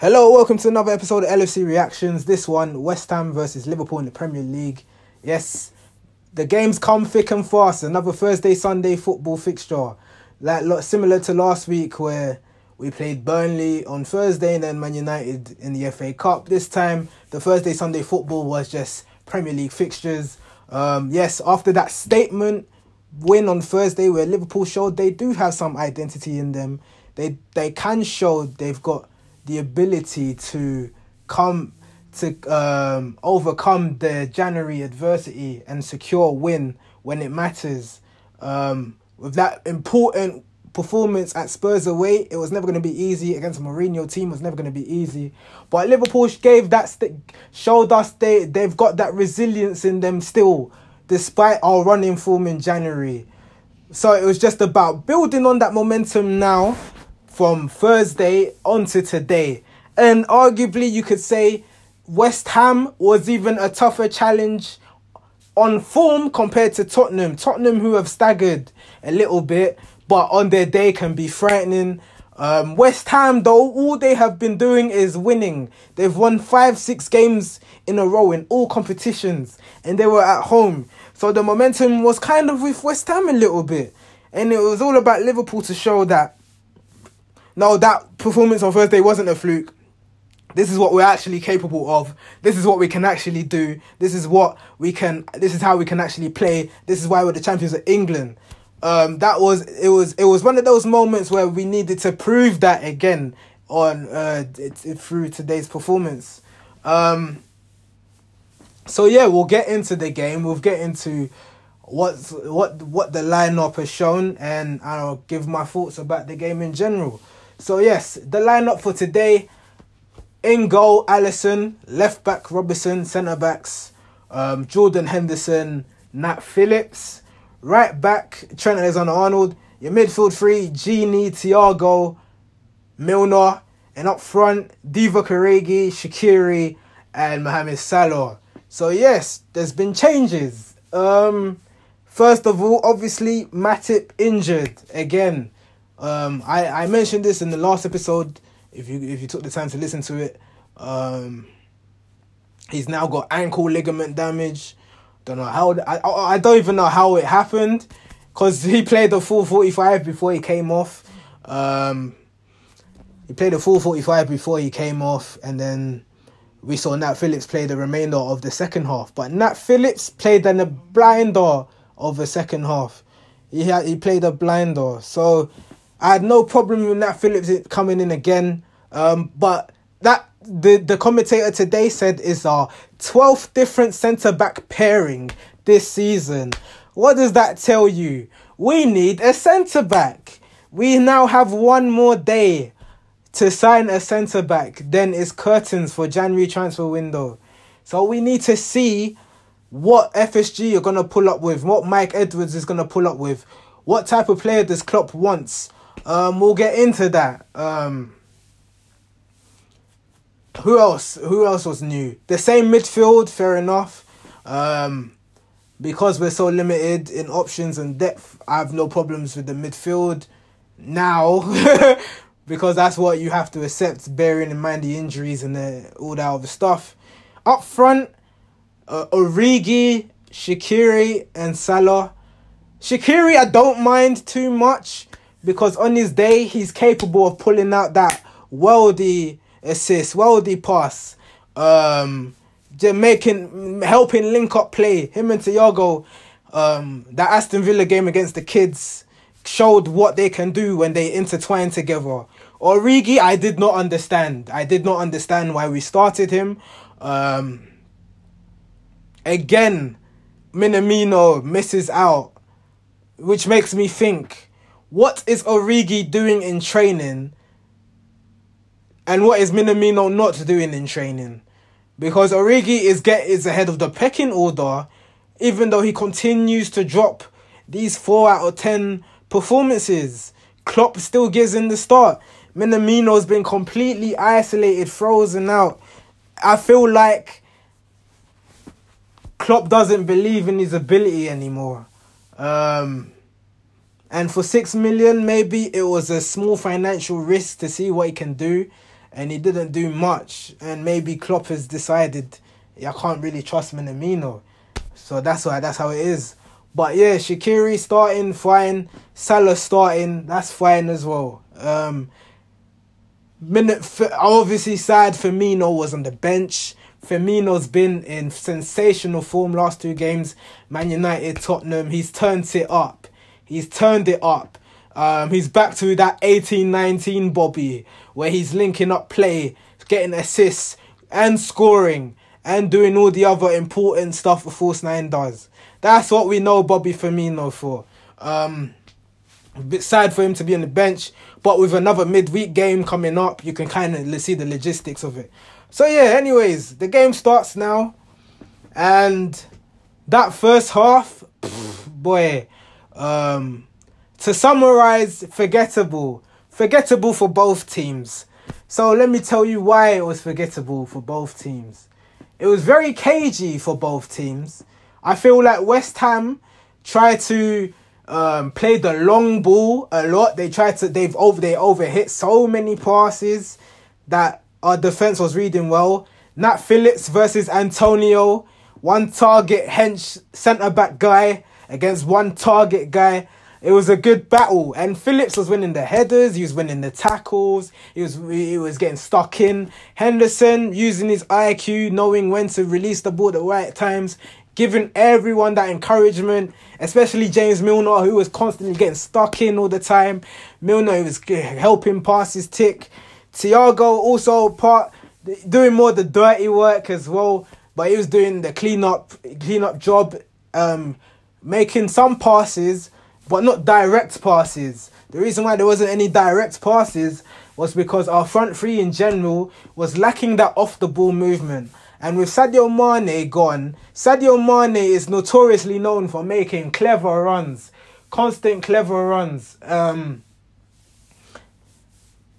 Hello, welcome to another episode of LFC Reactions. This one, West Ham versus Liverpool in the Premier League. Yes, the games come thick and fast. Another Thursday, Sunday football fixture, like similar to last week where we played Burnley on Thursday and then Man United in the FA Cup. This time, the Thursday, Sunday football was just Premier League fixtures. Um, yes, after that statement win on Thursday, where Liverpool showed they do have some identity in them, they they can show they've got the ability to come to um, overcome the January adversity and secure win when it matters. Um, with that important performance at Spurs away, it was never going to be easy against a Mourinho team. Was never going to be easy, but Liverpool gave that st- showed us they they've got that resilience in them still, despite our running form in January. So it was just about building on that momentum now from Thursday onto today. And arguably, you could say West Ham was even a tougher challenge on form compared to Tottenham. Tottenham, who have staggered a little bit, but on their day can be frightening. Um, West Ham, though, all they have been doing is winning. They've won five, six games in a row in all competitions, and they were at home. So the momentum was kind of with West Ham a little bit. And it was all about Liverpool to show that no, that performance on Thursday wasn't a fluke. This is what we're actually capable of. This is what we can actually do. This is what we can. This is how we can actually play. This is why we're the champions of England. Um, that was it. Was it was one of those moments where we needed to prove that again on uh it, it, through today's performance. Um, so yeah, we'll get into the game. We'll get into what's what what the lineup has shown, and I'll give my thoughts about the game in general. So yes, the lineup for today: in goal, Alisson, left back Robertson, centre backs um, Jordan Henderson, Nat Phillips, right back Trent Alexander-Arnold. Your midfield three: Gini, Thiago, Milner, and up front Divock Origi, Shaqiri, and Mohamed Salah. So yes, there's been changes. Um, first of all, obviously Matip injured again. Um, I, I mentioned this in the last episode. If you if you took the time to listen to it, um, he's now got ankle ligament damage. Don't know how. I I don't even know how it happened, cause he played the full forty five before he came off. Um, he played the full forty five before he came off, and then we saw Nat Phillips play the remainder of the second half. But Nat Phillips played in a blinder of the second half. He had he played a blinder, so I had no problem with Nat Phillips coming in again. Um, but that the the commentator today said is our twelfth different centre back pairing this season. What does that tell you? We need a centre back. We now have one more day to sign a centre back. Then it's curtains for January transfer window. So we need to see what FSG are gonna pull up with, what Mike Edwards is gonna pull up with, what type of player does Klopp wants. Um, we'll get into that. Um, who else? Who else was new? The same midfield, fair enough. Um, because we're so limited in options and depth, I have no problems with the midfield now. because that's what you have to accept, bearing in mind the injuries and the, all that other stuff. Up front, uh, Origi, Shaqiri, and Salah. Shaqiri, I don't mind too much because on his day, he's capable of pulling out that worldy assist, worldy pass, um, making, helping link up play. Him and Thiago, um, that Aston Villa game against the kids showed what they can do when they intertwine together. Origi, I did not understand. I did not understand why we started him. Um, again, Minamino misses out, which makes me think, what is Origi doing in training? And what is Minamino not doing in training? Because Origi is get is ahead of the pecking order, even though he continues to drop these four out of ten performances. Klopp still gives him the start. Minamino's been completely isolated, frozen out. I feel like Klopp doesn't believe in his ability anymore. Um, and for six million, maybe it was a small financial risk to see what he can do. and he didn't do much. And maybe Klopp has decided, I can't really trust Minamino. So that's why that's how it is. But yeah, Shaqiri starting fine, Salah starting that's fine as well. Um, minute obviously sad Firmino was on the bench. Firmino's been in sensational form last two games. Man United, Tottenham. He's turned it up. He's turned it up. Um, he's back to that 18-19 Bobby where he's linking up play, getting assists and scoring and doing all the other important stuff a false nine does. That's what we know Bobby Firmino for. Um, a bit sad for him to be on the bench, but with another midweek game coming up, you can kind of see the logistics of it. So yeah, anyways, the game starts now, and that first half, boy, um, to summarize, forgettable, forgettable for both teams. So let me tell you why it was forgettable for both teams. It was very cagey for both teams. I feel like West Ham tried to um, play the long ball a lot. They tried to they've over they overhit so many passes that our defense was reading well. Nat Phillips versus Antonio, one target hench centre back guy against one target guy. It was a good battle, and Phillips was winning the headers. He was winning the tackles. He was he was getting stuck in. Henderson using his IQ, knowing when to release the ball at the right times, giving everyone that encouragement, especially James Milner, who was constantly getting stuck in all the time. Milner was helping pass his tick. Thiago also part doing more the dirty work as well, but he was doing the clean up clean up job, um, making some passes, but not direct passes. The reason why there wasn't any direct passes was because our front three in general was lacking that off the ball movement. And with Sadio Mane gone, Sadio Mane is notoriously known for making clever runs, constant clever runs. Um,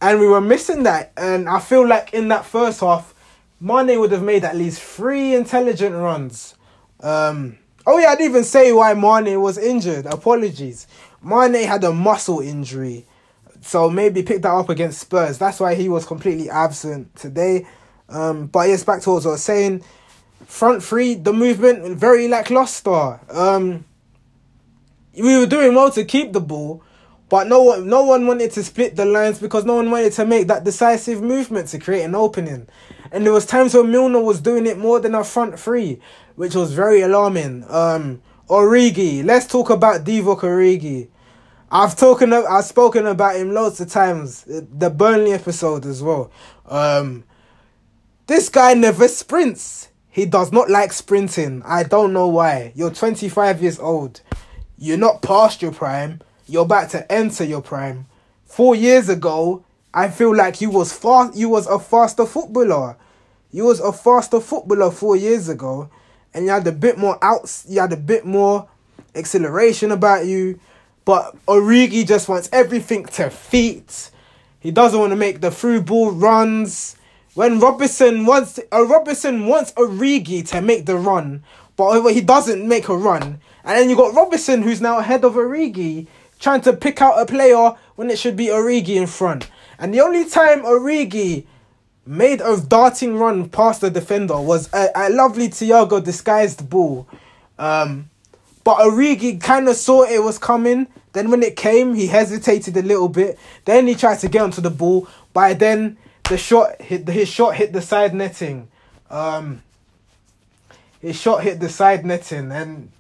and we were missing that. And I feel like in that first half, Mane would have made at least three intelligent runs. Um, oh yeah, I didn't even say why Mane was injured. Apologies. Mane had a muscle injury, so maybe pick that up against Spurs. That's why he was completely absent today. Um, but yes, back to what I was saying. Front three, the movement very lackluster. Um, we were doing well to keep the ball, but no one, no one wanted to split the lines because no one wanted to make that decisive movement to create an opening. And there was times when Milner was doing it more than our front three, which was very alarming. Um, Origi, let's talk about Divock Origi. I've talking, I've spoken about him lots of times. The Burnley episode as well. Um, this guy never sprints. He does not like sprinting. I don't know why. You're 25 years old. You're not past your prime. You're about to enter your prime. Four years ago, I feel like you was fast. You was a faster footballer. You was a faster footballer four years ago, and you had a bit more outs. You had a bit more acceleration about you. But Origi just wants everything to feet. He doesn't want to make the through ball runs when Robertson wants uh, Robertson wants Origi to make the run, but he doesn't make a run, and then you got Robertson who's now ahead of Origi trying to pick out a player when it should be Origi in front. And the only time Origi made a darting run past the defender was a, a lovely Thiago disguised ball. Um, but Origi kind of saw it was coming. Then when it came, he hesitated a little bit. Then he tried to get onto the ball. By then, the shot hit his shot hit the side netting. Um, his shot hit the side netting, and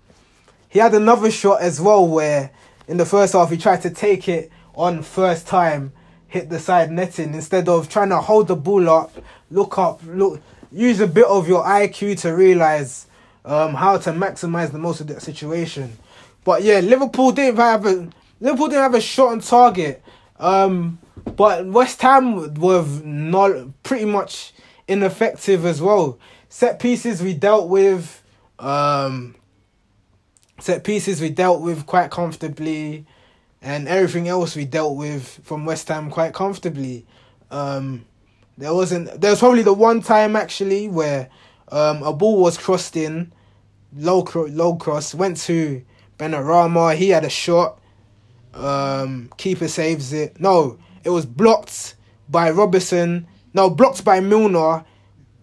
he had another shot as well where in the first half he tried to take it on first time, hit the side netting instead of trying to hold the ball up, look up, look, use a bit of your IQ to realize um, how to maximize the most of that situation. But yeah, Liverpool didn't have a Liverpool didn't have a shot on target. Um, but West Ham were not pretty much ineffective as well. Set pieces we dealt with. Um, set pieces we dealt with quite comfortably, and everything else we dealt with from West Ham quite comfortably. Um, there wasn't. There was probably the one time actually where um, a ball was crossed in, low low cross went to Benrahma. He had a shot. Um, keeper saves it. No, it was blocked by Robertson no, blocked by Milner.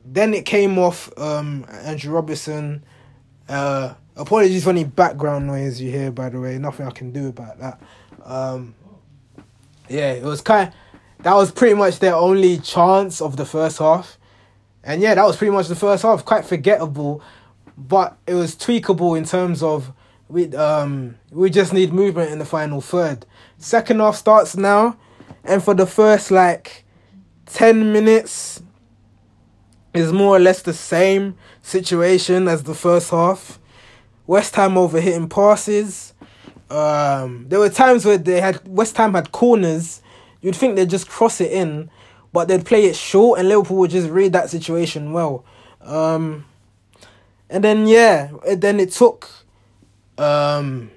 Then it came off um, Andrew Robertson. Uh, apologies for any background noise you hear, by the way. Nothing I can do about that. Um, yeah, it was kind. that was pretty much their only chance of the first half, and yeah, that was pretty much the first half. Quite forgettable, but it was tweakable in terms of we um we just need movement in the final third. Second half starts now, and for the first like ten minutes is more or less the same situation as the first half. West Ham overhitting passes. Um, there were times where they had West Ham had corners. You'd think they'd just cross it in, but they'd play it short, and Liverpool would just read that situation well. Um, and then yeah, then it took um,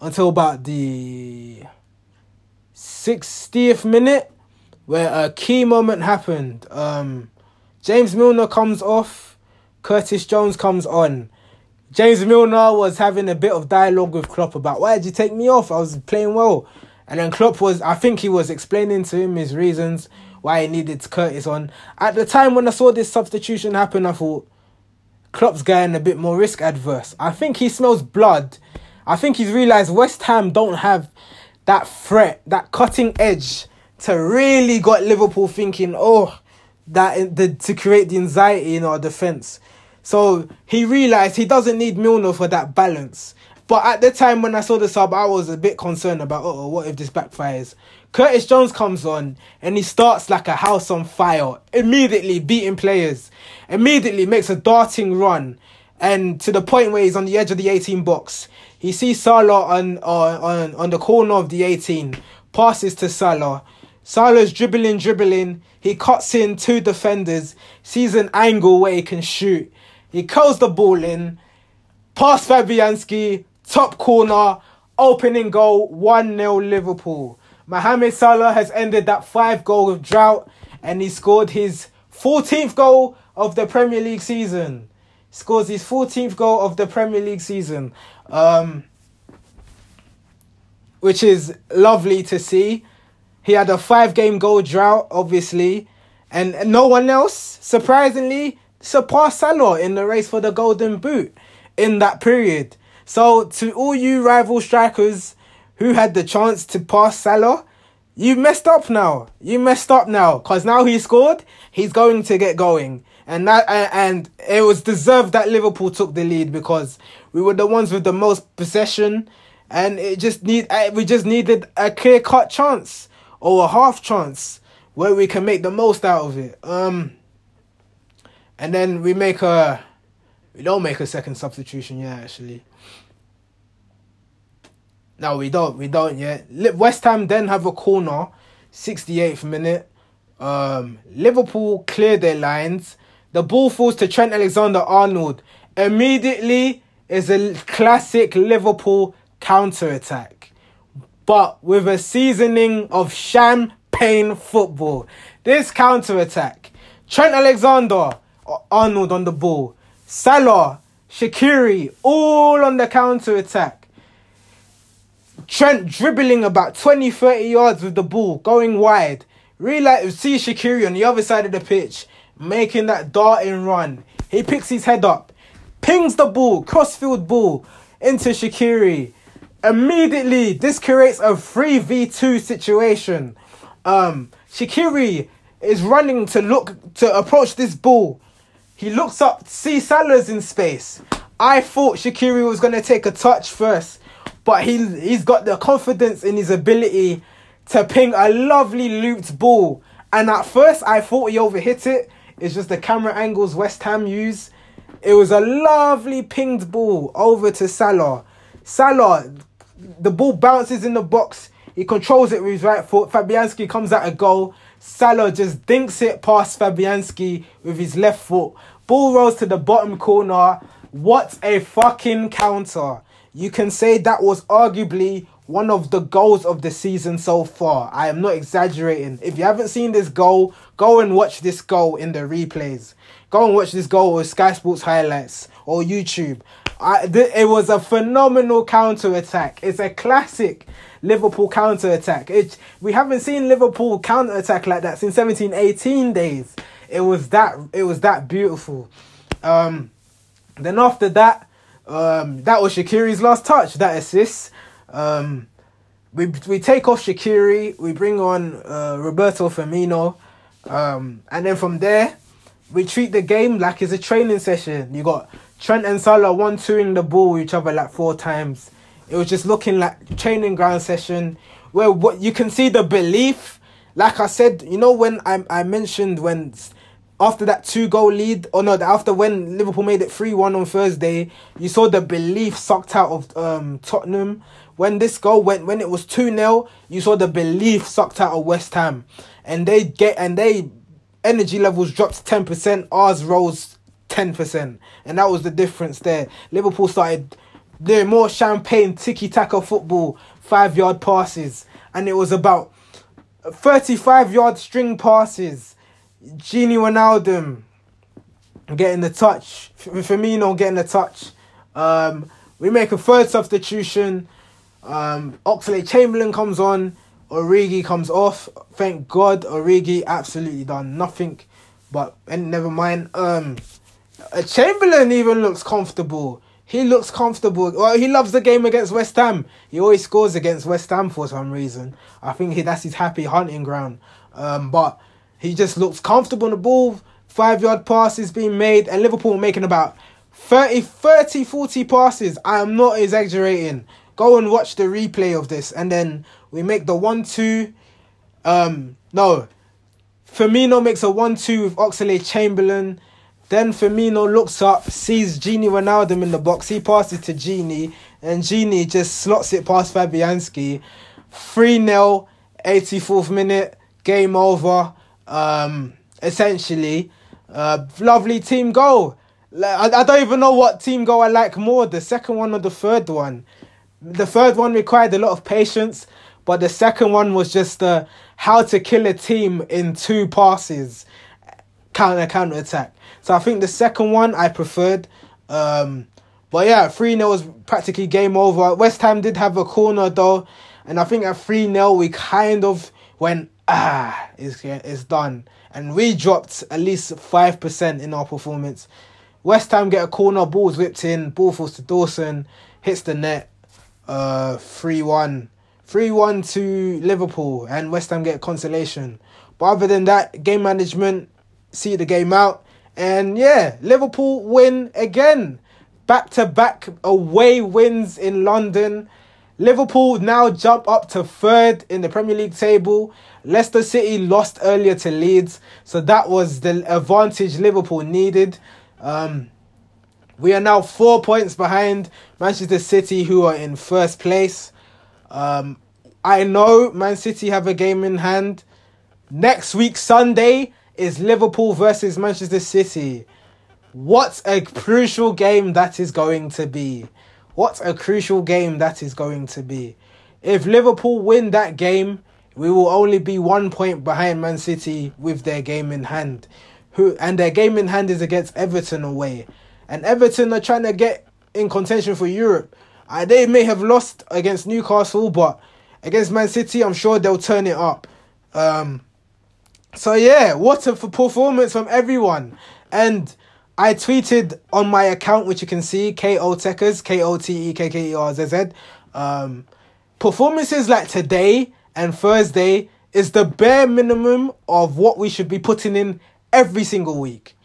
until about the 60th minute where a key moment happened. Um, James Milner comes off, Curtis Jones comes on. James Milner was having a bit of dialogue with Klopp about why did you take me off? I was playing well. And then Klopp was, I think he was explaining to him his reasons why he needed Curtis on. At the time when I saw this substitution happen, I thought, Klopp's getting a bit more risk adverse. I think he smells blood. I think he's realised West Ham don't have that threat, that cutting edge to really got Liverpool thinking, oh, that the, to create the anxiety in our defence. So he realised he doesn't need Milner for that balance. But at the time when I saw the sub, I was a bit concerned about, oh, what if this backfires? Curtis Jones comes on and he starts like a house on fire, immediately beating players, immediately makes a darting run, and to the point where he's on the edge of the 18 box. He sees Salah on, on, on, on the corner of the 18, passes to Salah. Salah's dribbling, dribbling. He cuts in two defenders, sees an angle where he can shoot. He curls the ball in, past Fabianski, top corner, opening goal, 1 0 Liverpool. Mohamed Salah has ended that five goal drought and he scored his 14th goal of the Premier League season. Scores his 14th goal of the Premier League season. Um, which is lovely to see. He had a five game goal drought, obviously, and no one else, surprisingly, surpassed Salah in the race for the Golden Boot in that period. So, to all you rival strikers who had the chance to pass Salah, you messed up now. You messed up now because now he scored. He's going to get going, and that and it was deserved that Liverpool took the lead because we were the ones with the most possession, and it just need uh, we just needed a clear cut chance or a half chance where we can make the most out of it. Um, and then we make a we don't make a second substitution yet actually. No, we don't. We don't yet. West Ham then have a corner, 68th minute. Um, Liverpool clear their lines. The ball falls to Trent Alexander Arnold. Immediately is a classic Liverpool counter attack, but with a seasoning of champagne football. This counter attack, Trent Alexander Arnold on the ball, Salah, Shaqiri, all on the counter attack. Trent dribbling about 20, 30 yards with the ball, going wide. Really see Shaqiri on the other side of the pitch, making that darting run. He picks his head up, pings the ball, crossfield ball into Shaqiri. Immediately, this creates a 3v2 situation. Um, Shaqiri is running to look to approach this ball. He looks up, see Salah's in space. I thought Shaqiri was gonna take a touch first but he he's got the confidence in his ability to ping a lovely looped ball. And at first, I thought he overhit it. It's just the camera angles West Ham use. It was a lovely pinged ball over to Salah. Salah, the ball bounces in the box. He controls it with his right foot. Fabianski comes at a goal. Salah just dinks it past Fabianski with his left foot. Ball rolls to the bottom corner. What a fucking counter you can say that was arguably one of the goals of the season so far. I am not exaggerating. If you haven't seen this goal, go and watch this goal in the replays. Go and watch this goal with Sky Sports highlights or YouTube. I, th- it was a phenomenal counter attack. It's a classic Liverpool counter attack. It, we haven't seen Liverpool counter attack like that since seventeen eighteen days. It was that it was that beautiful. Um, then after that, um, that was Shaqiri's last touch. That assist. Um, we we take off Shaqiri. We bring on uh, Roberto Firmino, um, and then from there, we treat the game like it's a training session. You got Trent and Salah one twoing the ball each other like four times. It was just looking like training ground session where what you can see the belief. Like I said, you know when I I mentioned when after that two goal lead or no after when Liverpool made it 3-1 on Thursday, you saw the belief sucked out of um Tottenham. When this goal went when it was 2-0, you saw the belief sucked out of West Ham. And they get and they energy levels dropped 10%, ours rose 10%. And that was the difference there. Liverpool started doing more champagne tiki taka football, five yard passes. And it was about 35 yard string passes. Gini Wijnaldum getting the touch. Firmino getting the touch. Um, we make a third substitution. Um, Oxlade Chamberlain comes on. Origi comes off. Thank God, Origi absolutely done nothing. But and never mind. Um, Chamberlain even looks comfortable. He looks comfortable. Well, he loves the game against West Ham. He always scores against West Ham for some reason. I think he, that's his happy hunting ground. Um, but he just looks comfortable on the ball. Five yard passes being made, and Liverpool making about 30, 30, 40 passes. I am not exaggerating. Go and watch the replay of this, and then we make the one two. Um, no, Firmino makes a one two with Oxlade Chamberlain. Then Firmino looks up, sees Gini Wijnaldum in the box. He passes to Gini, and Gini just slots it past Fabianski. 3 0, 84th minute, game over. Um, essentially, uh, lovely team goal. I, I don't even know what team goal I like more, the second one or the third one. The third one required a lot of patience, but the second one was just uh, how to kill a team in two passes, counter counter attack. So I think the second one I preferred. Um, but yeah, 3 0 was practically game over. West Ham did have a corner though. And I think at 3 0, we kind of went, ah, it's, it's done. And we dropped at least 5% in our performance. West Ham get a corner, ball's whipped in, ball falls to Dawson, hits the net, uh, 3 1. 3 1 to Liverpool, and West Ham get consolation. But other than that, game management, see the game out. And yeah, Liverpool win again. Back to back away wins in London. Liverpool now jump up to third in the Premier League table. Leicester City lost earlier to Leeds, so that was the advantage Liverpool needed. Um, we are now four points behind Manchester City, who are in first place. Um, I know Man City have a game in hand. Next week, Sunday, is Liverpool versus Manchester City. What a crucial game that is going to be. What a crucial game that is going to be. If Liverpool win that game, we will only be one point behind Man City with their game in hand. Who and their game in hand is against Everton away. And Everton are trying to get in contention for Europe. Uh, they may have lost against Newcastle, but against Man City, I'm sure they'll turn it up. Um, so yeah, what a performance from everyone. And I tweeted on my account, which you can see, KO Techers, K O T E K K E R Z Z. Um, performances like today and Thursday is the bare minimum of what we should be putting in every single week.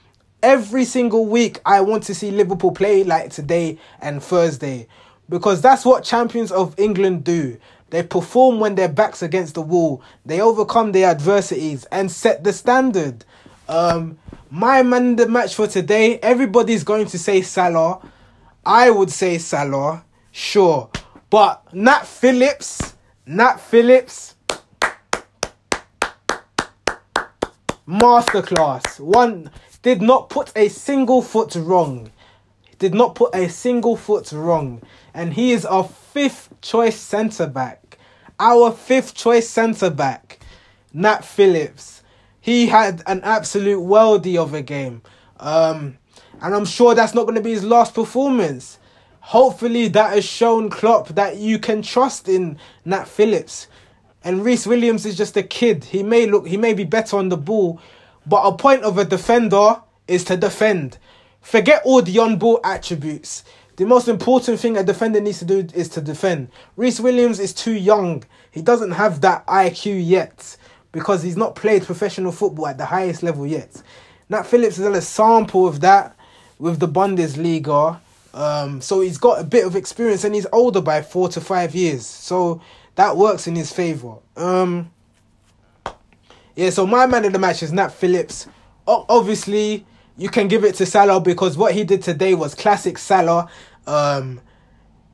Every single week, I want to see Liverpool play like today and Thursday because that's what champions of England do. They perform when their backs against the wall. They overcome their adversities and set the standard. Um, my man the match for today, everybody's going to say Salah. I would say Salah, sure. But Nat Phillips, Nat Phillips, masterclass. One did not put a single foot wrong. Did not put a single foot wrong. And he is our fifth choice centre back our fifth choice centre back, Nat Phillips, he had an absolute worldie of a game. Um, and I'm sure that's not going to be his last performance. hopefully that has shown Klopp that you can trust in Nat Phillips. And Rhys Williams is just a kid. He may look he may be better on the ball, but a point of a defender is to defend. Forget all the on ball attributes. The most important thing a defender needs to do is to defend. Rhys Williams is too young. He doesn't have that IQ yet because he's not played professional football at the highest level yet. Nat Phillips is a sample of that with the Bundesliga. Um, so he's got a bit of experience and he's older by four to five years. So that works in his favour. Um, yeah, so my man of the match is Nat Phillips. O- obviously, you can give it to Salah because what he did today was classic Salah. Um,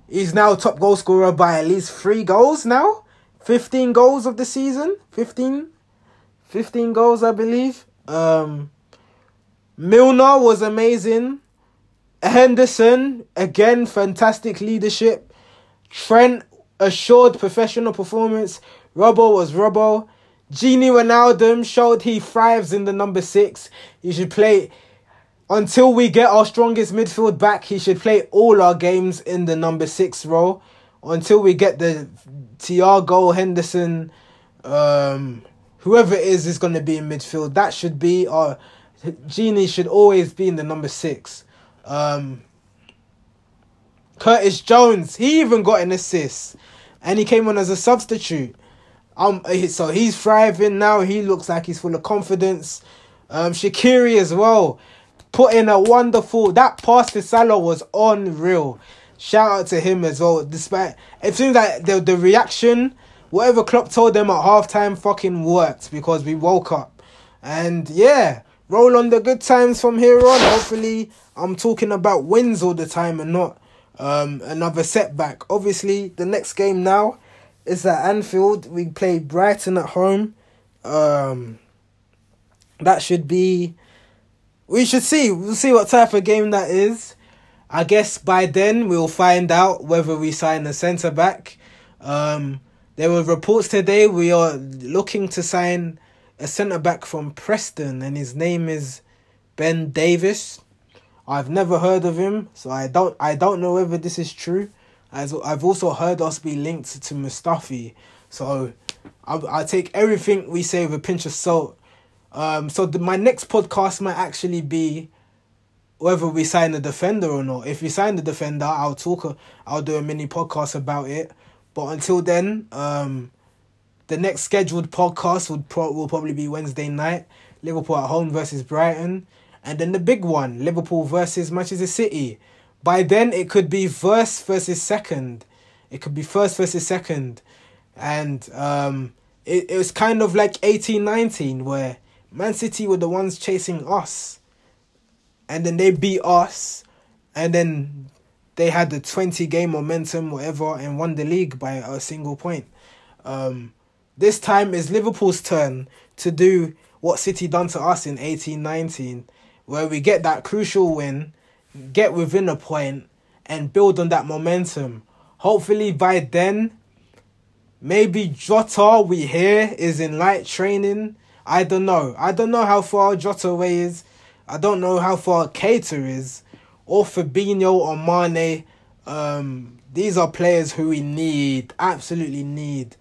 he's now top goal scorer by at least three goals now. 15 goals of the season. 15, 15 goals, I believe. Um, Milner was amazing. Henderson, again, fantastic leadership. Trent, assured professional performance. Robbo was Robbo. Gini Wijnaldum showed he thrives in the number six. He should play until we get our strongest midfield back. He should play all our games in the number six role until we get the Thiago Henderson, um, whoever it is is going to be in midfield. That should be our Gini should always be in the number six. Um, Curtis Jones, he even got an assist, and he came on as a substitute. Um, so he's thriving now. He looks like he's full of confidence. Um, Shaqiri as well, put in a wonderful. That pass to Salah was unreal. Shout out to him as well. Despite it seems like the the reaction, whatever Klopp told them at halftime, fucking worked because we woke up, and yeah, roll on the good times from here on. Hopefully, I'm talking about wins all the time and not um another setback. Obviously, the next game now is at Anfield. We play Brighton at home. Um, that should be. We should see. We'll see what type of game that is. I guess by then we'll find out whether we sign a centre back. Um, there were reports today we are looking to sign a centre back from Preston, and his name is Ben Davies. I've never heard of him, so I don't I don't know whether this is true. As I've also heard us be linked to Mustafi, so I I take everything we say with a pinch of salt. Um, so the, my next podcast might actually be whether we sign a defender or not. If we sign the defender, I'll talk. I'll do a mini podcast about it. But until then, um, the next scheduled podcast would pro- will probably be Wednesday night. Liverpool at home versus Brighton, and then the big one, Liverpool versus Manchester City. By then, it could be first versus second. It could be first versus second, and um, it it was kind of like eighteen nineteen where Man City were the ones chasing us and then they beat us, and then they had the 20 game momentum, whatever, and won the league by a single point. Um, this time is Liverpool's turn to do what City done to us in eighteen nineteen, where we get that crucial win, get within a point, and build on that momentum. Hopefully by then, maybe Jota we hear is in light training. I don't know. I don't know how far Jota away is. I don't know how far Keita is, or Fabinho or Mane. Um, these are players who we need, absolutely need,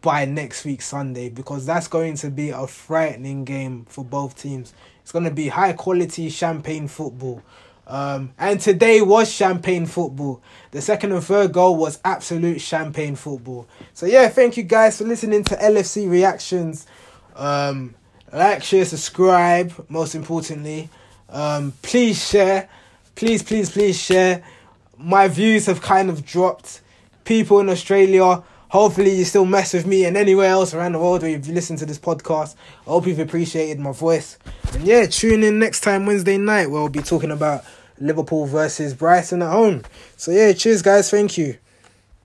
by next week Sunday because that's going to be a frightening game for both teams. It's going to be high quality champagne football. Um, and today was champagne football. The second and third goal was absolute champagne football. So yeah, thank you guys for listening to LFC reactions. Um, like, share, subscribe. Most importantly, um, please share. Please, please, please share. My views have kind of dropped. People in Australia, hopefully you still mess with me and anywhere else around the world where you've listened to this podcast. I hope you've appreciated my voice. And yeah, tune in next time Wednesday night where we'll be talking about Liverpool versus Brighton at home. So yeah, cheers guys, thank you.